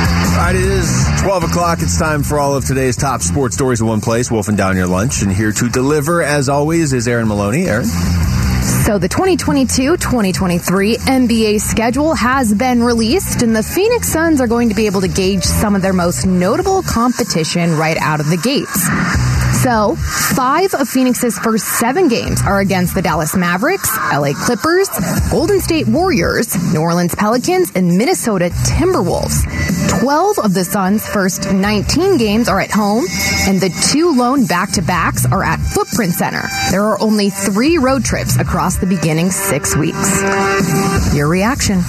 All right, it is 12 o'clock. It's time for all of today's top sports stories in one place, wolfing down your lunch. And here to deliver, as always, is Aaron Maloney. Aaron? So the 2022-2023 NBA schedule has been released and the Phoenix Suns are going to be able to gauge some of their most notable competition right out of the gates. So, five of Phoenix's first seven games are against the Dallas Mavericks, LA Clippers, Golden State Warriors, New Orleans Pelicans, and Minnesota Timberwolves. 12 of the Suns' first 19 games are at home, and the two lone back to backs are at Footprint Center. There are only three road trips across the beginning six weeks. Your reaction?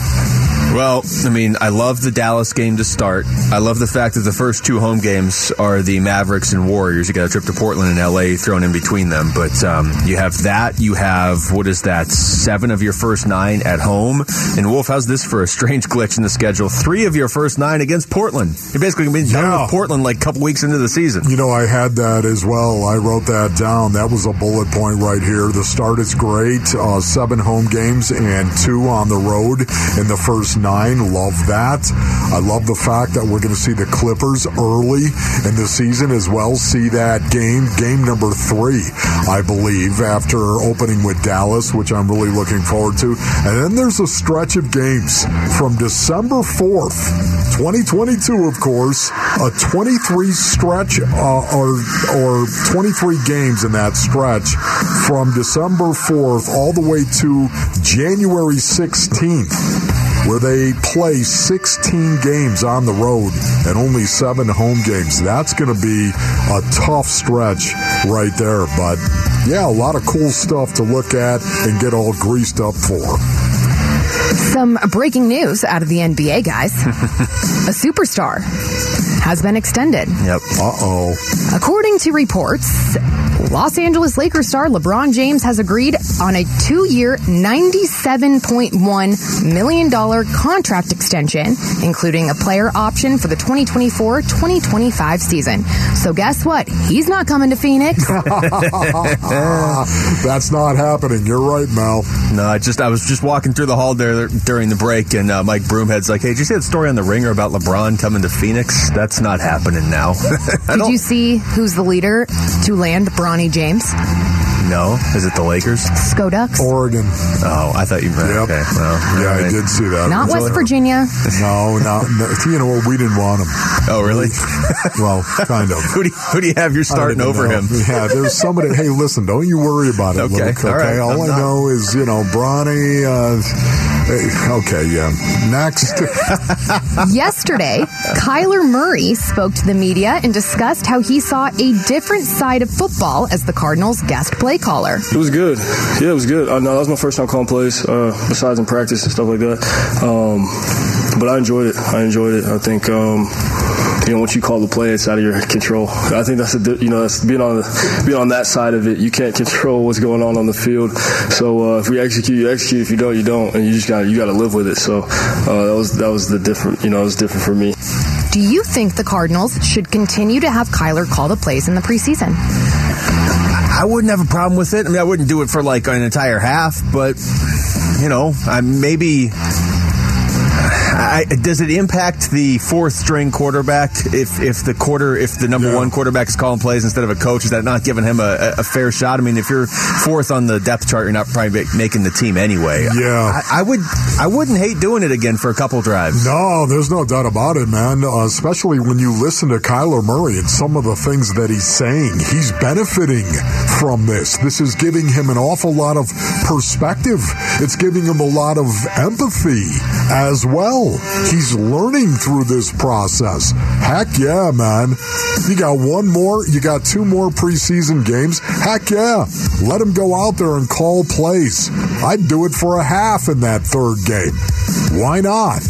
Well, I mean, I love the Dallas game to start. I love the fact that the first two home games are the Mavericks and Warriors. You got a trip to Portland and LA thrown in between them. But um, you have that. You have, what is that, seven of your first nine at home. And Wolf, how's this for a strange glitch in the schedule? Three of your first nine against Portland. You're basically going to be done with Portland like a couple weeks into the season. You know, I had that as well. I wrote that down. That was a bullet point right here. The start is great. Uh, seven home games and two on the road in the first nine. Love that. I love the fact that we're going to see the Clippers early in the season as well. See that game, game number three, I believe, after opening with Dallas, which I'm really looking forward to. And then there's a stretch of games from December 4th, 2022, of course, a 23 stretch uh, or or 23 games in that stretch from December 4th all the way to January 16th where they play 16 games on the road and only seven home games. That's going to be a tough stretch right there. But yeah, a lot of cool stuff to look at and get all greased up for. Some breaking news out of the NBA, guys. a superstar has been extended. Yep. Uh oh. According to reports, Los Angeles Lakers star LeBron James has agreed on a two-year, $97.1 million contract extension, including a player option for the 2024-2025 season. So guess what? He's not coming to Phoenix. That's not happening. You're right, Mel. No, I just I was just walking through the hall there during the break, and uh, Mike Broomhead's like, "Hey, did you see that story on the Ringer about LeBron coming to Phoenix? That's not happening now." Did you see who's the leader to land Bronny James? No, Is it the Lakers? Skoducks. Oregon. Oh, I thought you meant. Yep. Okay, well, Yeah, all I did see that. Not West Virginia. No, not. no. You know what? We didn't want him. Oh, really? Well, kind of. who do you, who do you have? You're starting over know. him. Yeah, there's somebody. Hey, listen, don't you worry about it, Okay, Luke. all Okay, right, all I'm I not- know is you know Bronny. Uh, hey, okay, yeah. Next, Yesterday, Kyler Murray spoke to the media and discussed how he saw a different side of football as the Cardinals' guest play caller. It was good. Yeah, it was good. Uh, no, that was my first time calling plays, uh, besides in practice and stuff like that. Um, but I enjoyed it. I enjoyed it. I think. Um, you know, once you call the play, it's out of your control. I think that's a, you know, that's being on the, being on that side of it. You can't control what's going on on the field. So uh, if we execute, you execute. If you don't, you don't, and you just got you got to live with it. So uh, that was that was the different. You know, it was different for me. Do you think the Cardinals should continue to have Kyler call the plays in the preseason? I wouldn't have a problem with it. I mean, I wouldn't do it for like an entire half, but you know, I maybe. I, does it impact the fourth string quarterback if if the quarter if the number Yeah. one quarterback is calling plays instead of a coach? Is that not giving him a, a fair shot? I mean, if you're fourth on the depth chart, you're not probably making the team anyway. Yeah. I, I would I wouldn't hate doing it again for a couple drives. no, there's no doubt about it, man. Uh, especially when you listen to Kyler Murray and some of the things that he's saying, he's benefiting from this. This is giving him an awful lot of perspective. It's giving him a lot of empathy as well. He's learning through this process. Heck yeah, man. You got one more, you got two more preseason games. Heck yeah. Let him go out there and call plays. I'd do it for a half in that third game. Why not?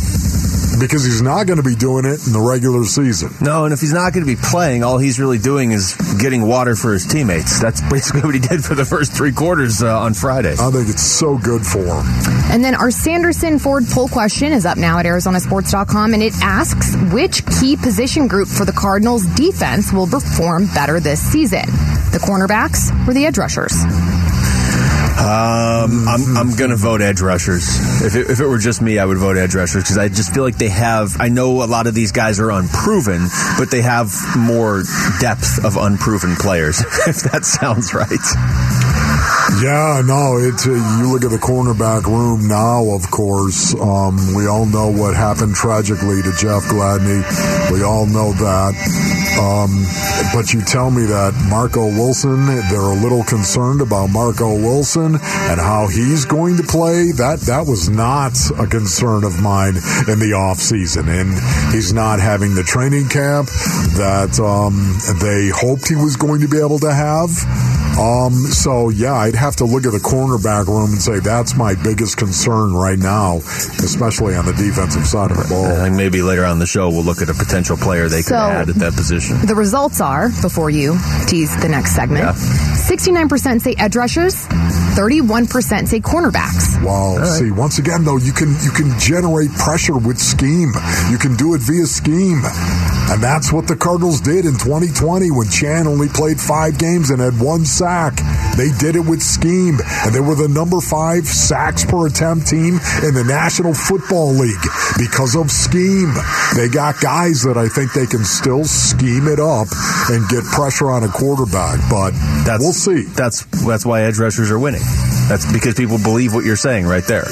because he's not going to be doing it in the regular season. No, and if he's not going to be playing, all he's really doing is getting water for his teammates. That's basically what he did for the first three quarters uh, on Friday. I think it's so good for him. And then our Sanderson Ford poll question is up now at ArizonaSports.com, and it asks which key position group for the Cardinals defense will perform better this season? The cornerbacks or the edge rushers? Um, I'm, I'm going to vote edge rushers. If it, if it were just me, I would vote edge rushers because I just feel like they have. I know a lot of these guys are unproven, but they have more depth of unproven players, if that sounds right. Yeah, no, it's you look at the cornerback room now. Of course, um, we all know what happened tragically to Jeff Gladney. We all know that. Um, but you tell me that Marco Wilson, they're a little concerned about Marco Wilson and how he's going to play. That that was not a concern of mine in the off season, and he's not having the training camp that um, they hoped he was going to be able to have. Um, so yeah, I'd have to look at the cornerback room and say that's my biggest concern right now, especially on the defensive side of the ball. I think maybe later on the show we'll look at a potential player they could So- add at that position. The results are, before you tease the next segment, Yeah. 69% say edge rushers, 31% say cornerbacks. Wow. See, once again though, you can you can generate pressure with scheme. You can do it via scheme. And that's what the Cardinals did in 2020 when Chan only played five games and had one sack. They did it with scheme. And they were the number five sacks per attempt team in the National Football League because of scheme. They got guys that I think they can still scheme it up and get pressure on a quarterback. But That's, we'll see. That's that's why edge rushers are winning. That's because people believe what you're saying right there.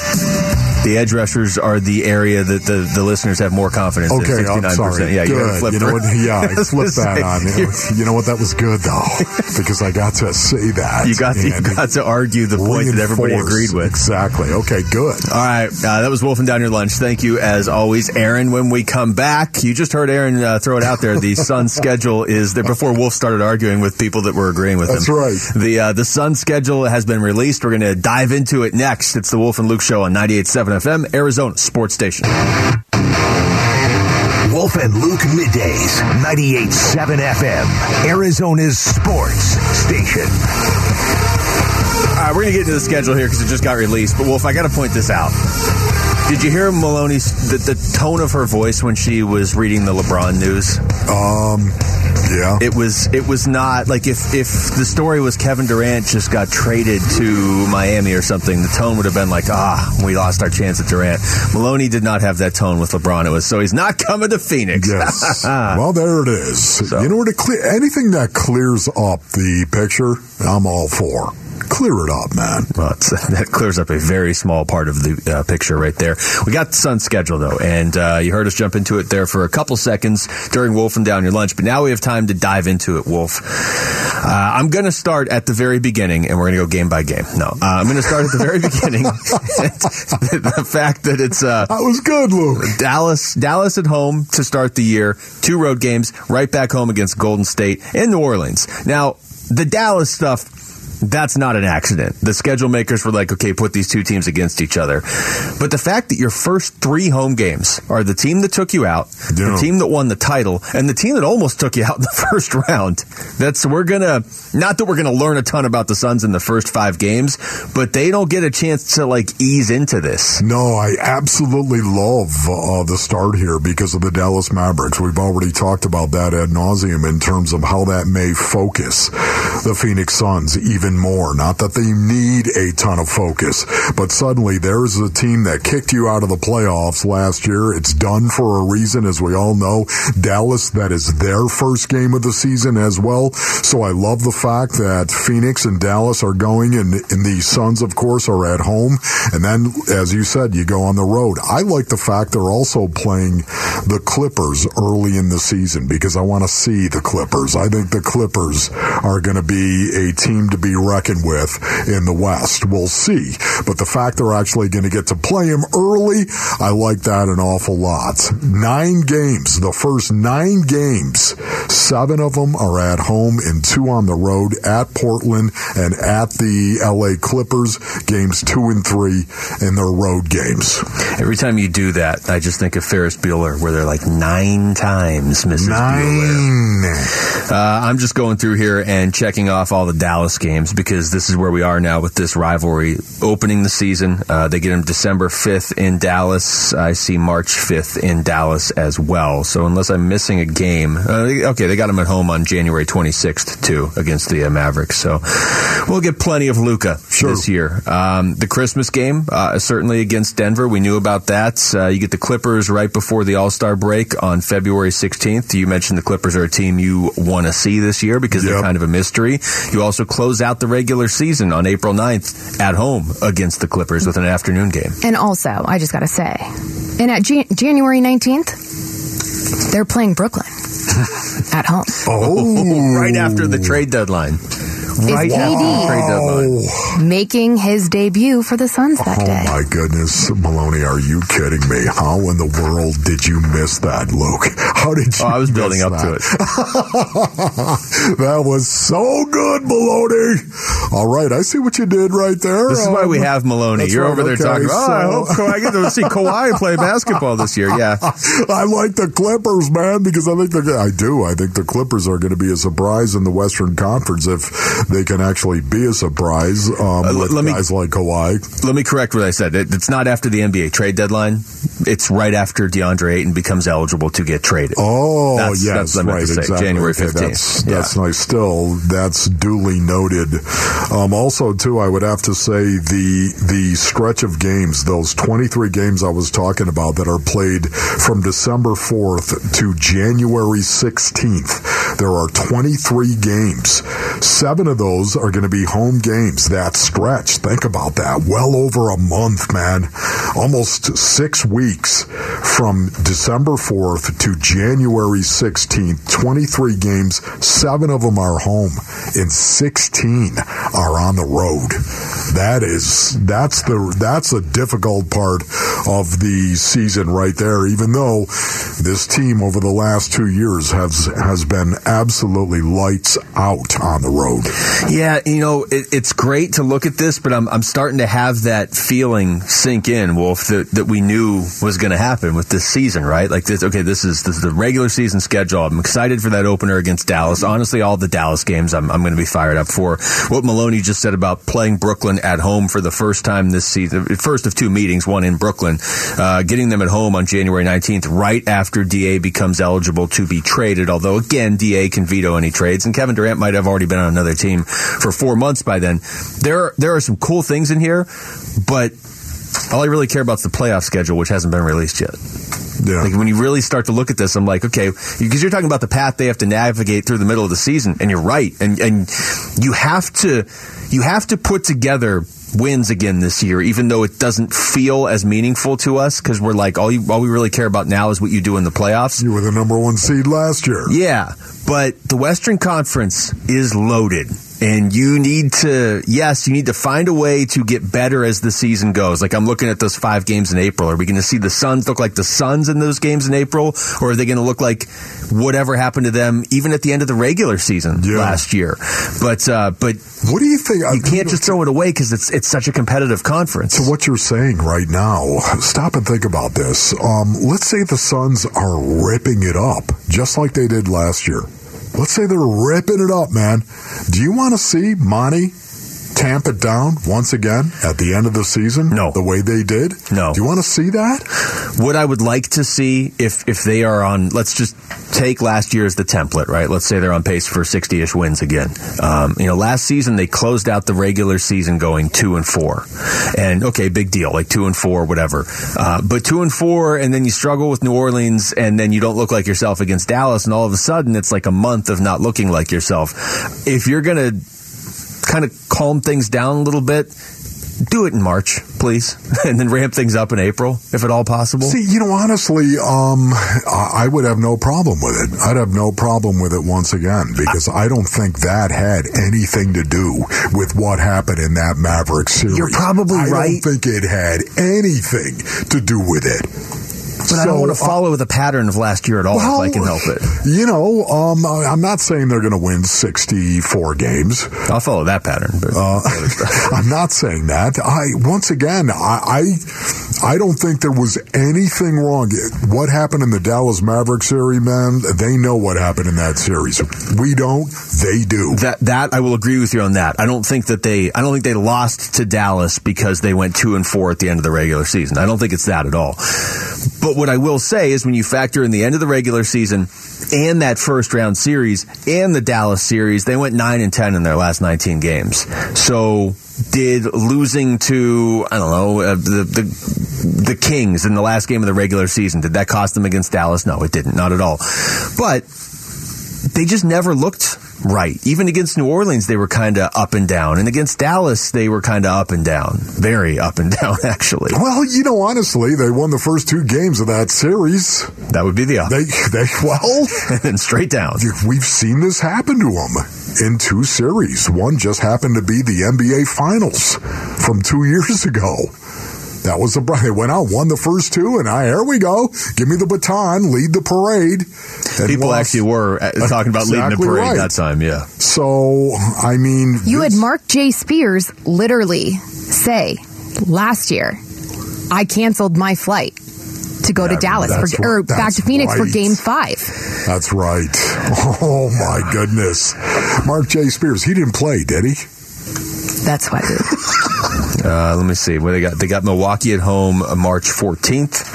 The edge rushers are the area that the, the listeners have more confidence in. Okay, I'm sorry. Yeah, you good. flip You know what? Yeah, I flipped that on. You know what? That was good though, because I got to say that. You got to, you got to argue the point that everybody agreed with. Exactly. Okay, good. All right, uh, that was wolfing down your lunch. Thank you as always, Aaron. When we come back, you just heard Aaron uh, throw it out there. The Sun schedule is there before Wolf started arguing with people that were agreeing with That's him. That's right. The uh, the Sun schedule has been released. We're going to dive into it next. It's the Wolf and Luke Show on 98.7 FM, Arizona Sports Station. Wolf and Luke middays, 98.7 FM, Arizona's sports station. All right, we're going to get into the schedule here because it just got released. But Wolf, I got to point this out. Did you hear Maloney's the, the tone of her voice when she was reading the LeBron news? Um, yeah. It was it was not like if if the story was Kevin Durant just got traded to Miami or something, the tone would have been like, ah, we lost our chance at Durant. Maloney did not have that tone with LeBron. It was so he's not coming to Phoenix. Yes. well, there it is. You know what? It cle- anything that clears up the picture, I'm all for. Clear it up, man. Well, it's, that clears up a very small part of the uh, picture right there. We got the Sun schedule though, and uh, you heard us jump into it there for a couple seconds during Wolfing Down Your Lunch. But now we have time to dive into it, Wolf. Uh, I'm going to start at the very beginning, and we're going to go game by game. No, uh, I'm going to start at the very beginning. the, fact that it's uh, That was good, Luke. Dallas, Dallas at home to start the year. Two road games, right back home against Golden State and New Orleans. Now, the Dallas stuff. That's not an accident. The schedule makers were like, okay, put these two teams against each other. But the fact that your first three home games are the team that took you out, Yeah. the team that won the title, and the team that almost took you out in the first round. That's, we're gonna, not that we're gonna learn a ton about the Suns in the first five games, but they don't get a chance to like ease into this. No, I absolutely love uh, the start here because of the Dallas Mavericks. We've already talked about that ad nauseum in terms of how that may focus the Phoenix Suns even more. Not that they need a ton of focus, but suddenly there's a team that kicked you out of the playoffs last year. It's done for a reason, as we all know. Dallas, that is their first game of the season as well. So I love the fact that Phoenix and Dallas are going and, and the Suns, of course, are at home. And then, as you said, you go on the road. I like the fact they're also playing the Clippers early in the season because I want to see the Clippers. I think the Clippers are going to be a team to be reckoned with in the West. We'll see. But the fact they're actually going to get to play them early, I like that an awful lot. Nine games, the first nine games Seven of them are at home and two on the road at Portland and at the LA Clippers. Games two and three in their road games. Every time you do that, I just think of Ferris Bueller, where they're like nine times Mrs. Nine. Bueller. Uh, I'm just going through here and checking off all the Dallas games because this is where we are now with this rivalry opening the season. Uh, they get them December 5th in Dallas. I see March 5th in Dallas as well. So unless I'm missing a game, uh, okay, they got them at home on January 26th too against the uh, Mavericks. So we'll get plenty of Luka Sure. this year. Um, the Christmas game, uh, certainly against Denver, we knew about that. Uh, you get the Clippers right before the All Star break on February 16th. You mentioned the Clippers are a team you want to see this year because they're kind of a mystery. You also close out the regular season on April 9th at home against the Clippers with an afternoon game. And also, I just got to say, and at Jan- January 19th, they're playing Brooklyn at home. Oh, right after the trade deadline. Right after the trade. Oh, Making his debut for the Suns that oh day. my goodness, Maloney, are you kidding me? How in the world did you miss that, Luke? How did you? Oh, I was building miss up to it. that was so good, Maloney. All right, I see what you did right there. This is why we Um, have Maloney. that's You're right, over there okay, talking, oh, I hope Ka- I get to see Kawhi play basketball this year. Yeah. I like the Clippers, man, because I think they're. I do. I think the Clippers are going to be a surprise in the Western Conference if they can actually be a surprise um, Uh, with let me- guys like Kawhi. Let me correct what I said. It, it's not after the NBA trade deadline. It's right after DeAndre Ayton becomes eligible to get traded. Oh, That's- yes, that's what I meant right, to say, exactly. January Okay, 15th. That's, Yeah. that's nice. Still, that's duly noted. Um, also, too, I would have to say the the stretch of games, those 23 games I was talking about that are played from December 4th to January 16th. There are 23 games. Seven of those are going to be home games. That stretch, think about that. Well over a month, man. Almost six weeks from December 4th to January 16th. 23 games. Seven of them are home and 16 are on the road. That is, that's the, that's a difficult part of the season right there, even though this team over the last two years has, has been absolutely lights out on the road. Yeah, you know, it, it's great to look at this, but I'm, I'm starting to have that feeling sink in, Wolf, that, that we knew was going to happen with this season, right? Like this, okay, this is, this is the regular season schedule. I'm excited for that opener against Dallas. Honestly, all the Dallas games I'm, I'm going to be fired up for. What Maloney just said about playing Brooklyn at home for the first time this season, first of two meetings, one in Brooklyn, uh, getting them at home on January 19th, right after DA becomes eligible to be traded. Although again, DA can veto any trades, and Kevin Durant might have already been on another team for four months by then. There, are, there are some cool things in here, but all I really care about is the playoff schedule, which hasn't been released yet. Yeah. Like when you really start to look at this, I'm like, okay, because you're talking about the path they have to navigate through the middle of the season, and you're right, and and you have to you have to put together wins again this year, even though it doesn't feel as meaningful to us because we're like all you all we really care about now is what you do in the playoffs. you were the number one seed last year. Yeah, but the Western Conference is loaded. And you need to, yes, you need to find a way to get better as the season goes. Like I'm looking at those five games in April. Are we going to see the Suns look like the Suns in those games in April? Or are they going to look like whatever happened to them even at the end of the regular season Yeah. last year? But, uh, but What do you think? you can't just throw it away because it's, it's such a competitive conference. So what you're saying right now, stop and think about this. Um, let's say the Suns are ripping it up, just like they did last year. Let's say they're ripping it up, man. Do you want to see Monty tamp it down once again at the end of the season? No. The way they did? No. Do you want to see that? What I would like to see if if they are on, let's just take last year as the template, right? Let's say they're on pace for 60-ish wins again. Um, you know, last season they closed out the regular season going two and four, and okay, big deal, like two and four, whatever. Uh, but two and four, and then you struggle with New Orleans, and then you don't look like yourself against Dallas, and all of a sudden it's like a month of not looking like yourself. If you're gonna kind of calm things down a little bit. Do it in March, please, and then ramp things up in April, if at all possible. See, you know, honestly, um, I I would have no problem with it. I'd have no problem with it once again because I don't think that had anything to do with what happened in that Maverick series. You're probably I right. don't think it had anything to do with it. But so, I don't want to follow uh, the pattern of last year at all well, if I can help it. You know, um, I'm not saying they're going to win 64 games. I'll follow that pattern. But uh, I'm not saying that. I once again, I, I, I don't think there was anything wrong. What happened in the Dallas Mavericks series, man? They know what happened in that series. We don't. They do. That that I will agree with you on that. I don't think that they. I don't think they lost to Dallas because they went two and four at the end of the regular season. I don't think it's that at all. But what I will say is when you factor in the end of the regular season and that first round series and the Dallas series, they went 9 and 10 in their last 19 games. So did losing to I don't know uh, the the the Kings in the last game of the regular season did that cost them against Dallas? No, it didn't, not at all. But they just never looked right. Even against New Orleans, they were kind of up and down. And against Dallas, they were kind of up and down. Very up and down, actually. Well, you know, honestly, they won the first two games of that series. That would be the up. They, they, well. and then straight down. We've seen this happen to them in two series. One just happened to be the NBA Finals from two years ago. That was the they went out, won the first two, and I here we go. Give me the baton, lead the parade. People lost. actually were uh, talking about exactly leading the parade right. that time, yeah. So I mean, you this, had Mark J. Spears literally say last year, "I canceled my flight." To go yeah, to Dallas for, or back to Phoenix right. for Game Five. That's right. Oh my goodness, Mark J. Spears. He didn't play, did he? That's why. uh, let me see. What they got? They got Milwaukee at home uh, March 14th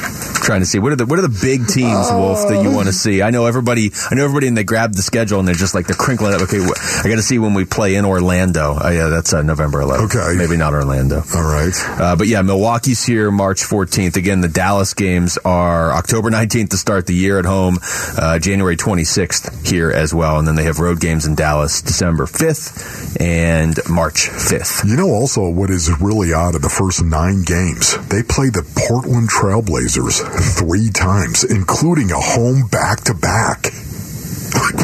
trying to see what are the what are the big teams, Wolf, that you want to see. I know everybody. I know everybody, and they grab the schedule and they're just like they're crinkling up. Okay, I got to see when we play in Orlando. Oh, yeah, that's uh, November 11th. Okay, maybe not Orlando. All right, uh, but yeah, Milwaukee's here March 14th. Again, the Dallas games are October 19th to start the year at home, uh, January 26th here as well, and then they have road games in Dallas December 5th and March 5th. You know, also what is really odd of the first nine games, they play the Portland Trailblazers three times, including a home back to back.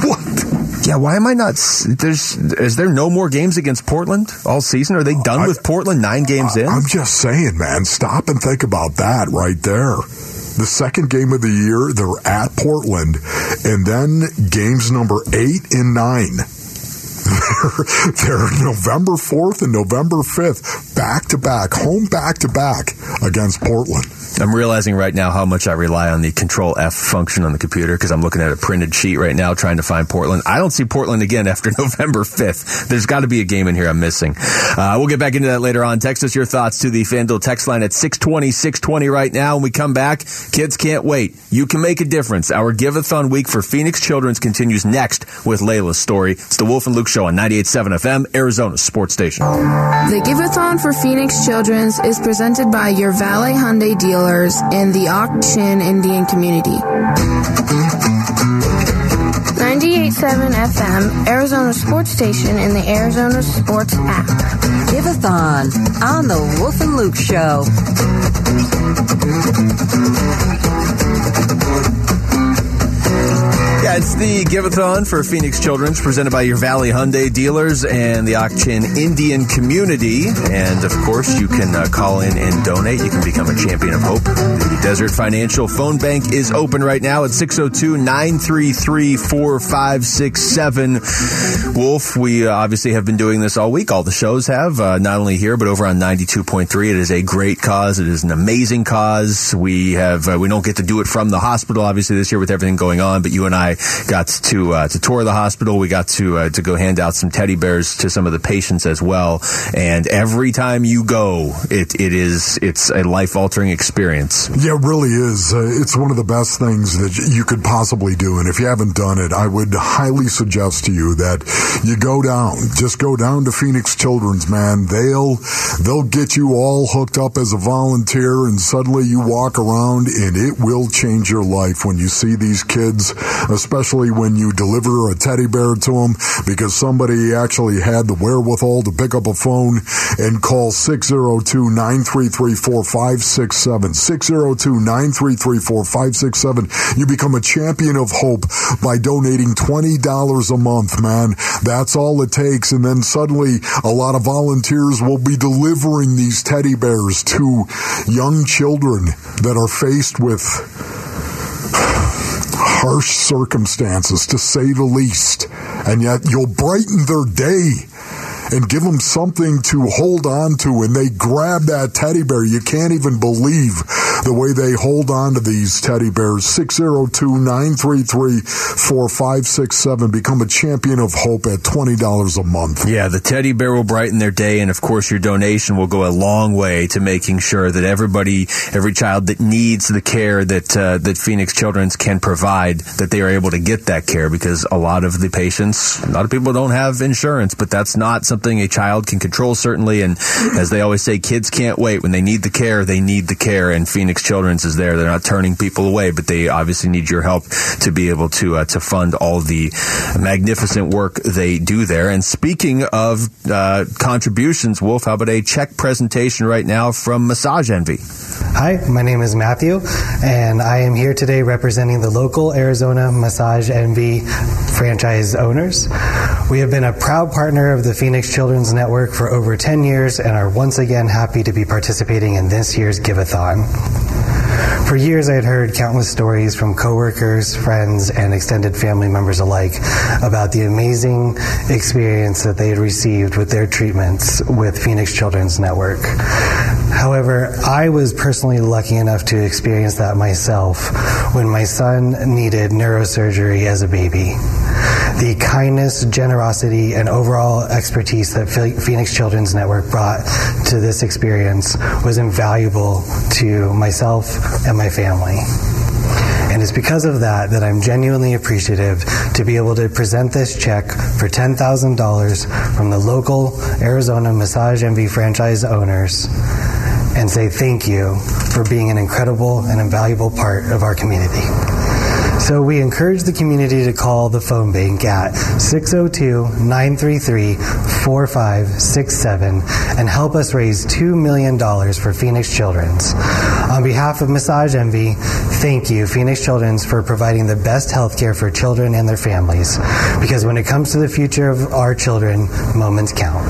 What? Yeah, why am I not? There's is there no more games against Portland all season? Are they done I, with Portland nine games I, in? I'm just saying, man. Stop and think about that right there. The second game of the year, they're at Portland, and then games number eight and nine. They're, they're November 4th and November 5th, back to back, home back to back against Portland. I'm realizing right now how much I rely on the Control F function on the computer because I'm looking at a printed sheet right now trying to find Portland. I don't see Portland again after November 5th. There's got to be a game in here I'm missing. Uh, we'll get back into that later on. Text us your thoughts to the FanDuel text line at 620, 620 right now. When we come back, kids can't wait. You can make a difference. Our Giveathon week for Phoenix Children's continues next with Layla's story. It's the Wolf and Luke Show on 98.7 FM, Arizona Sports Station. The Giveathon for Phoenix Children's is presented by your Valley Hyundai dealer dealers in the Ak-Chin Indian community. 98.7 FM, Arizona Sports Station, and the Arizona Sports app. Giveathon on the Wolf and Luke Show. It's the Giveathon for Phoenix Children's presented by your Valley Hyundai dealers and the Ak-Chin Indian community. And of course, you can uh, call in and donate. You can become a champion of hope. The Desert Financial Phone Bank is open right now at 602 933 4567. Wolf, we uh, obviously have been doing this all week. All the shows have, uh, not only here, but over on 92.3. It is a great cause. It is an amazing cause. We have, uh, we don't get to do it from the hospital, obviously, this year with everything going on, but you and I got to uh, to tour the hospital. We got to uh, to go hand out some teddy bears to some of the patients as well. And every time you go, it it is it's a life altering experience. Yeah, it really is. Uh, it's one of the best things that you could possibly do. And if you haven't done it, I would highly suggest to you that you go down. Just go down to Phoenix Children's, man. They'll they'll get you all hooked up as a volunteer, and suddenly you walk around, and it will change your life when you see these kids especially when you deliver a teddy bear to them because somebody actually had the wherewithal to pick up a phone and call 602-933-4567. 602-933-4567. You become a champion of hope by donating $20 a month, man. That's all it takes. And then suddenly a lot of volunteers will be delivering these teddy bears to young children that are faced with harsh circumstances, to say the least, and yet you'll brighten their day and give them something to hold on to. And they grab that teddy bear. You can't even believe the way they hold on to these teddy bears. 602 933 4567. Become a champion of hope at $20 a month. Yeah, the teddy bear will brighten their day. And of course, your donation will go a long way to making sure that everybody, every child that needs the care that, uh, that Phoenix Children's can provide, that they are able to get that care because a lot of the patients, a lot of people don't have insurance, but that's not something a child can control, certainly. And as they always say, kids can't wait. When they need the care, they need the care. And Phoenix Children's is there. They're not turning people away, but they obviously need your help to be able to, uh, to fund all the magnificent work they do there. And speaking of uh, contributions, Wolf, how about a check presentation right now from Massage Envy? Hi, my name is Matthew, and I am here today representing the local Arizona Massage Envy franchise owners. We have been a proud partner of the Phoenix Children's Network for over 10 years and are once again happy to be participating in this year's Give-a-thon. For years, I had heard countless stories from coworkers, friends, and extended family members alike about the amazing experience that they had received with their treatments with Phoenix Children's Network. However, I was personally lucky enough to experience that myself when my son needed neurosurgery as a baby. The kindness, generosity, and overall expertise that Phoenix Children's Network brought to this experience was invaluable to myself and my family. And it's because of that that I'm genuinely appreciative to be able to present this check for $10,000 from the local Arizona Massage Envy franchise owners and say thank you for being an incredible and invaluable part of our community. So we encourage the community to call the phone bank at 602-933-4567 and help us raise $2 million for Phoenix Children's. On behalf of Massage Envy, thank you, Phoenix Children's, for providing the best health care for children and their families. Because when it comes to the future of our children, moments count.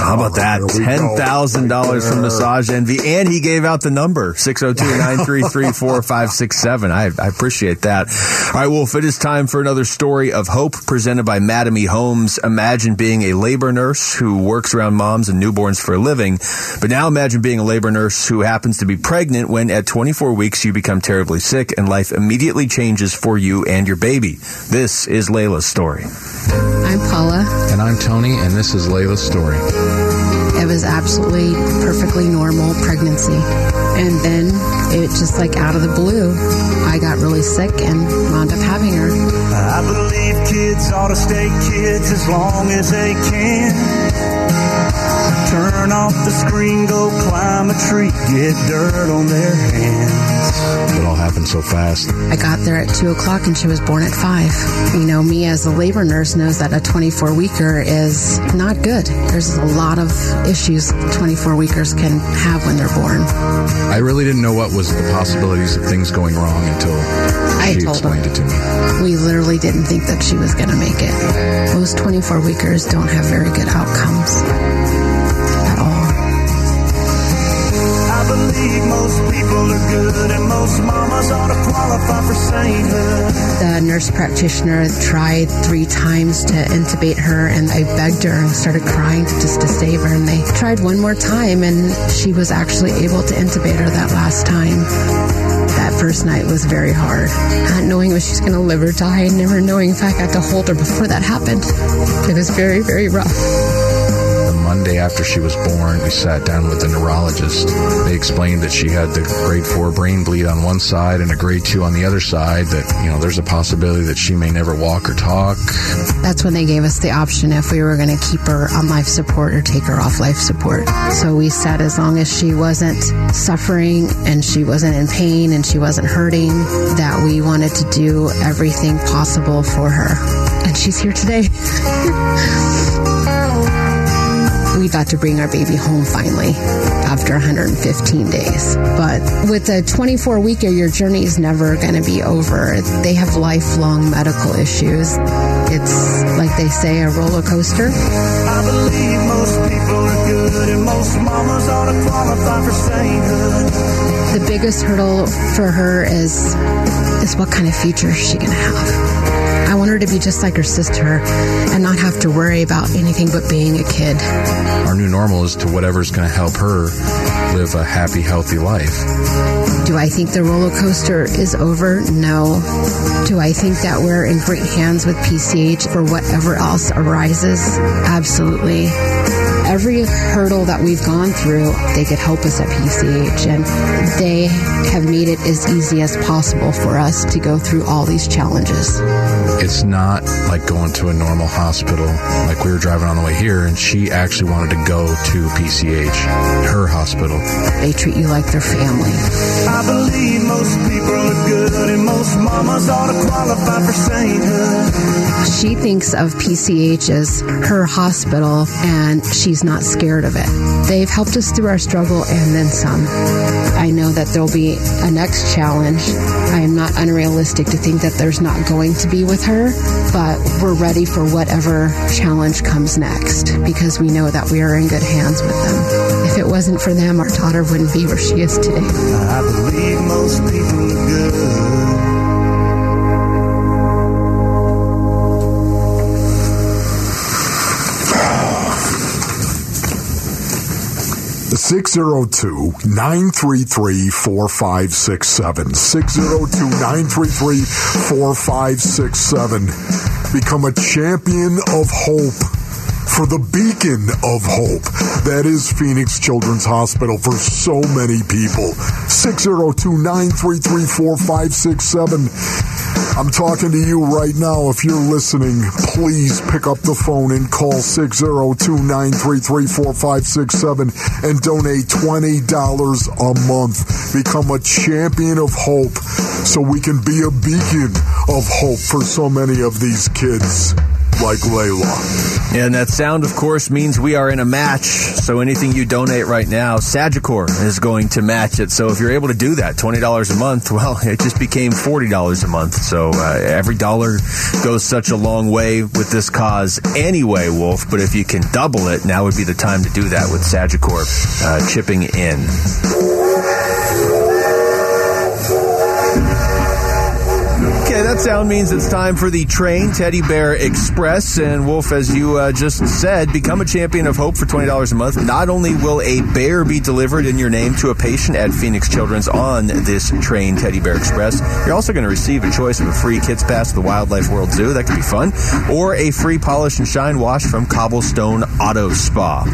How oh, about that? $10,000 from Massage Envy. And he gave out the number 602 933 4567. I appreciate that. All right, Wolf, it is time for another story of hope presented by Mattamy Homes. Imagine being a labor nurse who works around moms and newborns for a living. But now imagine being a labor nurse who happens to be pregnant when at 24 weeks you become terribly sick and life immediately changes for you and your baby. This is Layla's story. I'm Paula. And I'm Tony, and this is Layla's story. It was absolutely perfectly normal pregnancy. And then it just like out of the blue, I got really sick and wound up having her. I believe kids ought to stay kids as long as they can. Turn off the screen, go climb a tree, get dirt on their hands. It all happened so fast. I got there at 2 o'clock and she was born at 5. You know, me as a labor nurse knows that a 24 weeker is not good. There's a lot of issues 24 weekers can have when they're born. I really didn't know what was the possibilities of things going wrong until I she told explained him. it to me. We literally didn't think that she was going to make it. Most 24 weekers don't have very good outcomes nurse practitioner tried three times to intubate her, and I begged her and started crying to, just to save her. And they tried one more time, and she was actually able to intubate her that last time. That first night was very hard. Not knowing if she's going to live or die, and never knowing if I got to hold her before that happened. It was very, very rough. The Monday after she was born, we sat down with the neurologist. They explained that she had the grade four brain bleed on one side and a grade two on the other side, that, you know, there's a possibility that she may never walk or talk. That's when they gave us the option if we were going to keep her on life support or take her off life support. So we said as long as she wasn't suffering and she wasn't in pain and she wasn't hurting, that we wanted to do everything possible for her. And she's here today. we got to bring our baby home finally after 115 days. But with a 24 weeker, your journey is never going to be over. They have lifelong medical issues. It's like they say, a roller coaster. I believe most people are good and most mamas ought to qualify for sainthood. The biggest hurdle for her is is what kind of future is she going to have. I want her to be just like her sister and not have to worry about anything but being a kid. Our new normal is to whatever's going to help her live a happy, healthy life. Do I think the roller coaster is over? No. Do I think that we're in great hands with PCH for whatever else arises? Absolutely. Every hurdle that we've gone through, they could help us at PCH, and they have made it as easy as possible for us to go through all these challenges. It's not like going to a normal hospital. Like we were driving on the way here, and she actually wanted to go to PCH, her hospital. They treat you like their family. I believe most people are good and most mamas ought to qualify for sainthood. She thinks of PCH as her hospital, and she's not scared of it. They've helped us through our struggle and then some. I know that there'll be a next challenge. I am not unrealistic to think that there's not going to be with her, but we're ready for whatever challenge comes next because we know that we are in good hands with them. If it wasn't for them, our daughter wouldn't be where she is today. I believe most people are good. 602 933 4567. 602 933 4567. Become a champion of hope for the beacon of hope that is Phoenix Children's Hospital for so many people. 602 933 4567 I'm talking to you right now. If you're listening, please pick up the phone and call 602-933-4567 and donate $20 a month. Become a champion of hope so we can be a beacon of hope for so many of these kids like Layla. And that sound, of course, means we are in a match. So anything you donate right now, Sagicor is going to match it. So if you're able to do that, $20 a month, well, it just became $40 a month. So uh, every dollar goes such a long way with this cause anyway, Wolf. But if you can double it, now would be the time to do that with Sagicor uh, chipping in. That sound means it's time for the train Teddy Bear Express. And Wolf, as you uh, just said, become a champion of hope for $20 a month. Not only will a bear be delivered in your name to a patient at Phoenix Children's on this train Teddy Bear Express, you're also going to receive a choice of a free kids pass to the Wildlife World Zoo. That could be fun. Or a free polish and shine wash from Cobblestone Auto Spa.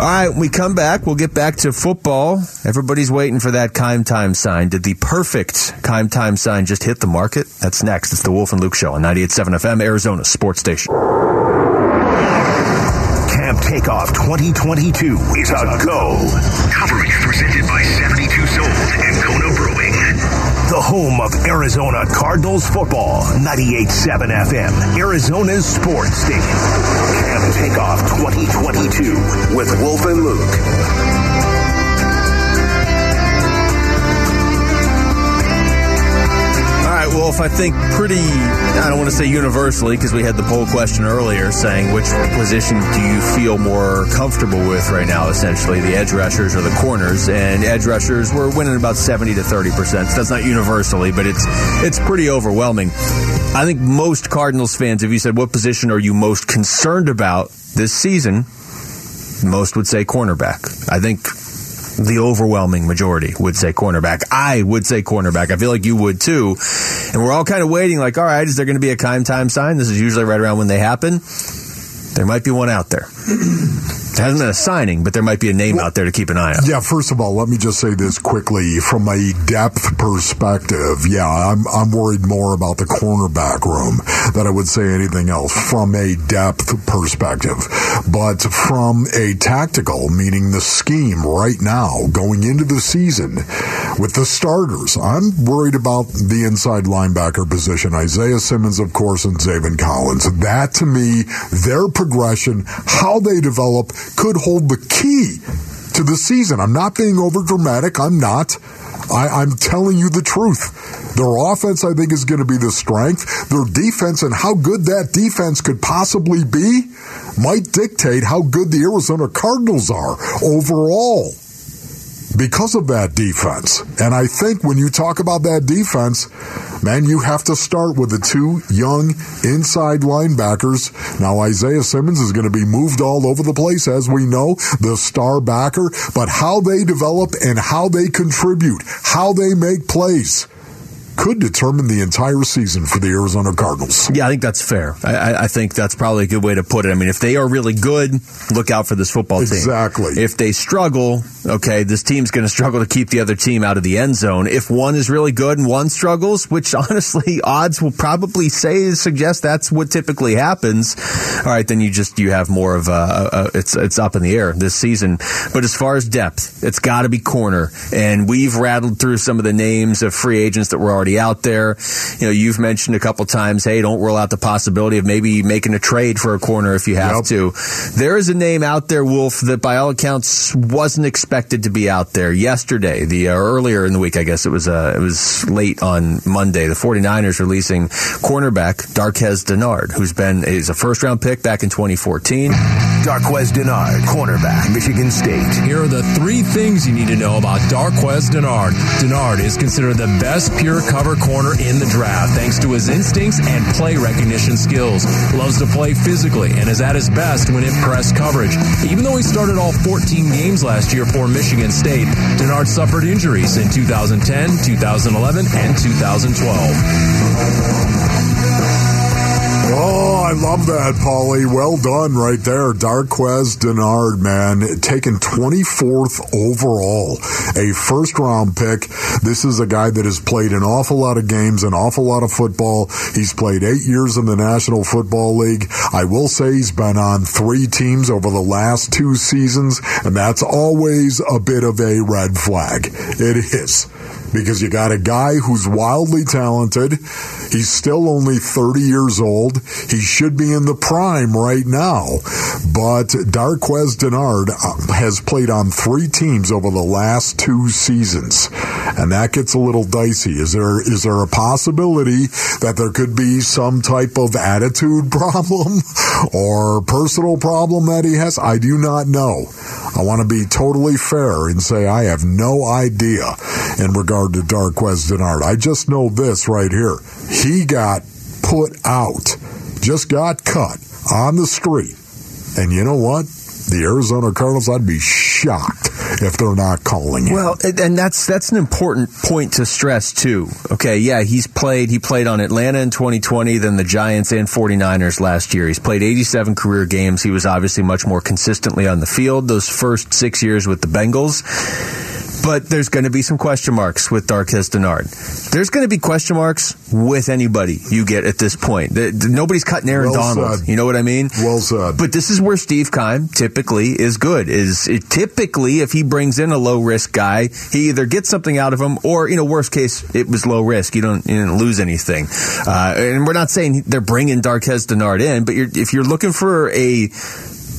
All right, we come back, we'll get back to football. Everybody's waiting for that Keim Time sign. Did the perfect Keim Time sign just hit the market? That's next. It's the Wolf and Luke Show on 98.7 FM, Arizona Sports Station. Camp Takeoff 2022 is a go. Coverage presented by 72 Sold and Kona Brewing. The home of Arizona Cardinals football, 98.7 FM, Arizona's sports station. Camp Takeoff 2022 with Wolf and Luke. Right, Wolf, I think pretty, I don't want to say universally because we had the poll question earlier saying which position do you feel more comfortable with right now, essentially, the edge rushers or the corners. And edge rushers were winning about 70 to 30%. So that's not universally, but it's, it's pretty overwhelming. I think most Cardinals fans, if you said what position are you most concerned about this season, most would say cornerback. I think the overwhelming majority would say cornerback. I would say cornerback. I feel like you would too. And we're all kind of waiting, like, all right, is there going to be a Keim Time sign? This is usually right around when they happen. There might be one out there. It hasn't been a signing, but there might be a name out there to keep an eye on. Yeah, first of all, let me just say this quickly from a depth perspective. Yeah, I'm I'm worried more about the cornerback room than I would say anything else from a depth perspective. But from a tactical, meaning the scheme right now going into the season with the starters, I'm worried about the inside linebacker position. Isaiah Simmons, of course, and Zaven Collins. That to me, their progression, how they develop could hold the key to the season. I'm not being over dramatic. I'm not. I, I'm telling you the truth. Their offense, I think, is going to be the strength. Their defense and how good that defense could possibly be might dictate how good the Arizona Cardinals are overall. Because of that defense. And I think when you talk about that defense, man, you have to start with the two young inside linebackers. Now, Isaiah Simmons is going to be moved all over the place, as we know, the star backer, but how they develop and how they contribute, how they make plays could determine the entire season for the Arizona Cardinals. Yeah, I think that's fair. I, I, think that's probably a good way to put it. I mean, if they are really good, look out for this football team. Exactly. If they struggle, okay, this team's going to struggle to keep the other team out of the end zone. If one is really good and one struggles, which honestly odds will probably say suggest that's what typically happens. All right, then you just you have more of a, a it's it's up in the air this season. But as far as depth, it's got to be corner, and we've rattled through some of the names of free agents that were already already out there. You know, you've mentioned a couple times, hey, don't rule out the possibility of maybe making a trade for a corner if you have yep. to. There is a name out there, Wolf, that by all accounts wasn't expected to be out there yesterday. The uh, earlier in the week, I guess it was uh, it was late on Monday. The 49ers releasing cornerback Darqueze Dennard, who's been is a first round pick back in 2014. Darqueze Dennard, cornerback, Michigan State. Here are the three things you need to know about Darqueze Dennard. Dennard is considered the best pure cover corner in the draft thanks to his instincts and play recognition skills. Loves to play physically and is at his best when in press coverage. Even though he started all 14 games last year for Michigan State, Dennard suffered injuries in 2010, 2011, and 2012. Oh, I love that, Paulie. Well done right there. Darqueze Dennard, man, taken 24th overall, a first round pick. This is a guy that has played an awful lot of games, an awful lot of football. He's played eight years in the National Football League. I will say he's been on three teams over the last two seasons, and that's always a bit of a red flag. It is because you got a guy who's wildly talented. He's still only 30 years old. He should be in the prime right now. But Darqueze Dennard uh, has played on three teams over the last two seasons. And that gets a little dicey. Is there is there a possibility that there could be some type of attitude problem or personal problem that he has? I do not know. I want to be totally fair and say I have no idea in regard to Darqueze Dennard. I just know this right here. He got put out, just got cut on the street. And you know what? the Arizona Cardinals, I'd be shocked if they're not calling him. Well, and that's that's an important point to stress too. Okay, yeah, he's played he played on Atlanta in 2020, then the Giants and 49ers last year. He's played 87 career games. He was obviously much more consistently on the field those first 6 years with the Bengals but there's going to be some question marks with Darqueze Dennard. There's going to be question marks with anybody you get at this point. The, the, nobody's cutting Aaron well Donald. Said. You know what I mean? Well said. But this is where Steve Keim typically is good. Is it, typically if he brings in a low risk guy, he either gets something out of him, or you know, worst case, it was low risk. You don't you didn't lose anything. Uh, and we're not saying they're bringing Darqueze Dennard in, but you're, if you're looking for a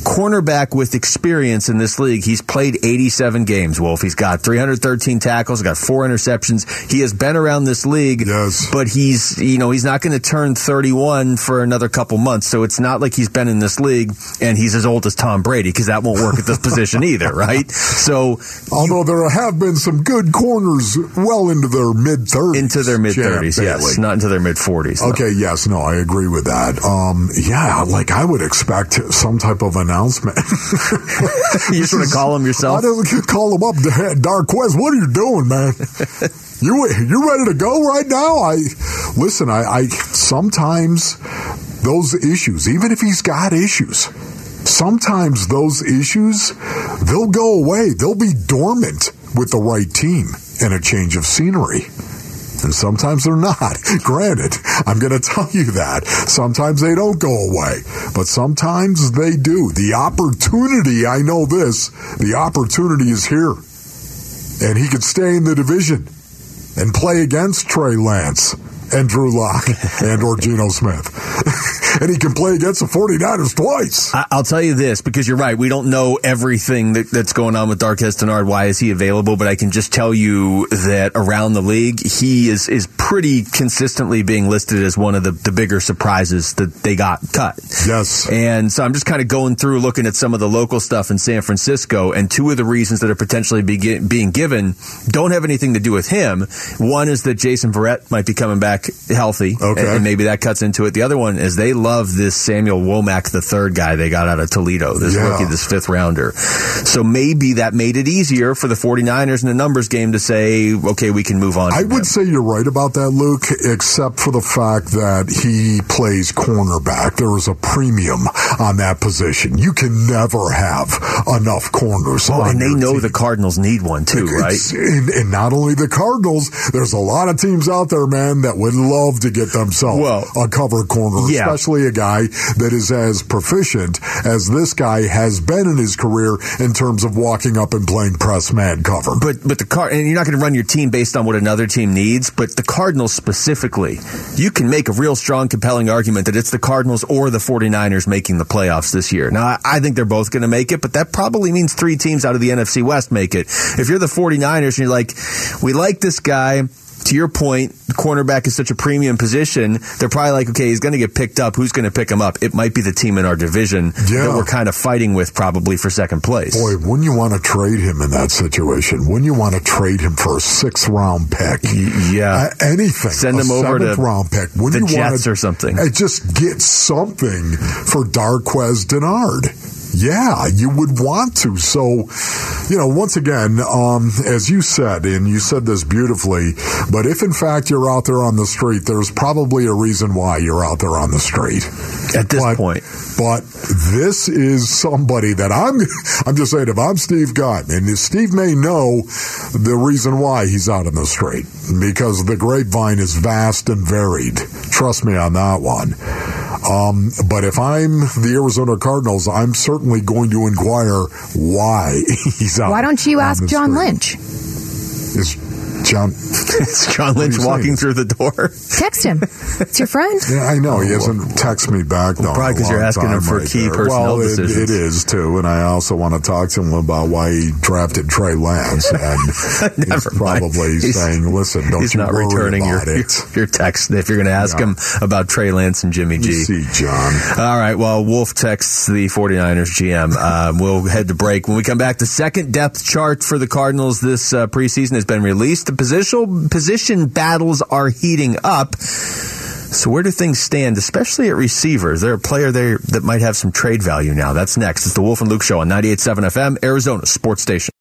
cornerback with experience in this league. He's played 87 games, Wolf. He's got 313 tackles, got four interceptions. He has been around this league, yes. but he's, you know, he's not going to turn 31 for another couple months. So it's not like he's been in this league and he's as old as Tom Brady because that won't work at this position either, right? So, although there have been some good corners well into their mid 30s. Into their mid 30s, yes. Not into their mid 40s. Okay, yes, no, I agree with that. Um, yeah, like I would expect some type of an announcement. you just want to call him yourself? I don't call him up. Darqueze, what are you doing, man? you you ready to go right now? I listen. I, I sometimes those issues, even if he's got issues, sometimes those issues they'll go away. They'll be dormant with the right team and a change of scenery sometimes they're not. Granted, I'm going to tell you that. Sometimes they don't go away, but sometimes they do. The opportunity, I know this, the opportunity is here. And he could stay in the division and play against Trey Lance and Drew Lock and or Geno Smith. and he can play against the 49ers twice. I, will tell you this because you're right. We don't know everything that, that's going on with Darqueze Dennard. Why is he available? But I can just tell you that around the league, he is is pretty consistently being listed as one of the, the bigger surprises that they got cut. Yes. And so I'm just kind of going through looking at some of the local stuff in San Francisco, and two of the reasons that are potentially be, being given don't have anything to do with him. One is that Jason Verrett might be coming back healthy, okay. and maybe that cuts into it. The other one is they love this Samuel Womack, the third guy they got out of Toledo, this Yeah. rookie, this fifth rounder. So maybe that made it easier for the 49ers in the numbers game to say, okay, we can move on. I would him. say you're right about that, Luke, except for the fact that he plays cornerback. There is a premium on that position. You can never have enough corners. Oh, and they know team. the Cardinals need one too, right? And, and not only the Cardinals, there's a lot of teams out there, man, that would love to get themselves Well, a cover corner, yeah. especially a guy that is as proficient as this guy has been in his career in terms of walking up and playing press man cover. But but the car and you're not going to run your team based on what another team needs. But the Cardinals specifically, you can make a real strong, compelling argument that it's the Cardinals or the 49ers making the playoffs this year. Now I, I think they're both going to make it, but that probably means three teams out of the NFC West make it. If you're the 49ers and you're like, we like this guy. To your point, the cornerback is such a premium position. They're probably like, okay, he's going to get picked up. Who's going to pick him up? It might be the team in our division Yeah. that we're kind of fighting with, probably for second place. Boy, wouldn't you want to trade him in that situation? Wouldn't you want to trade him for a sixth round pick? yeah. Uh, anything. Send him over to round pick. Wouldn't the you want Jets to, or something. uh, just get something for Darqueze Dennard. Yeah, you would want to. So, you know, once again, um, as you said, and you said this beautifully, but if in fact you're out there on the street, there's probably a reason why you're out there on the street. At this But- point. But this is somebody that I'm, I'm just saying, if I'm Steve Gunn, and Steve may know the reason why he's out on the street, because the grapevine is vast and varied. Trust me on that one. Um, but if I'm the Arizona Cardinals, I'm certainly going to inquire why he's out. Why don't you ask John street. Lynch? Is John? Is John Lynch walking saying? through the door? Text him. It's your friend. Yeah, I know he hasn't texted me back though. probably in a 'cause you're asking him for right key there. personnel well, it- decisions. it is too, and I also want to talk to him about why he drafted Trey Lance, and he's Never mind. probably He's- saying, "Listen, don't He's you not worry returning your, about your, it." your text if you're going to ask Yeah. him about Trey Lance and Jimmy G. You see, John. All right. Well, Wolf texts the 49ers GM. Uh, we'll head to break. When we come back, the second depth chart for the Cardinals this uh, preseason has been released. The position, battles are heating up. So where do things stand, especially at receiver? Is there a player there that might have some trade value now? That's next. It's the Wolf and Luke Show on 98.7 FM, Arizona Sports Station.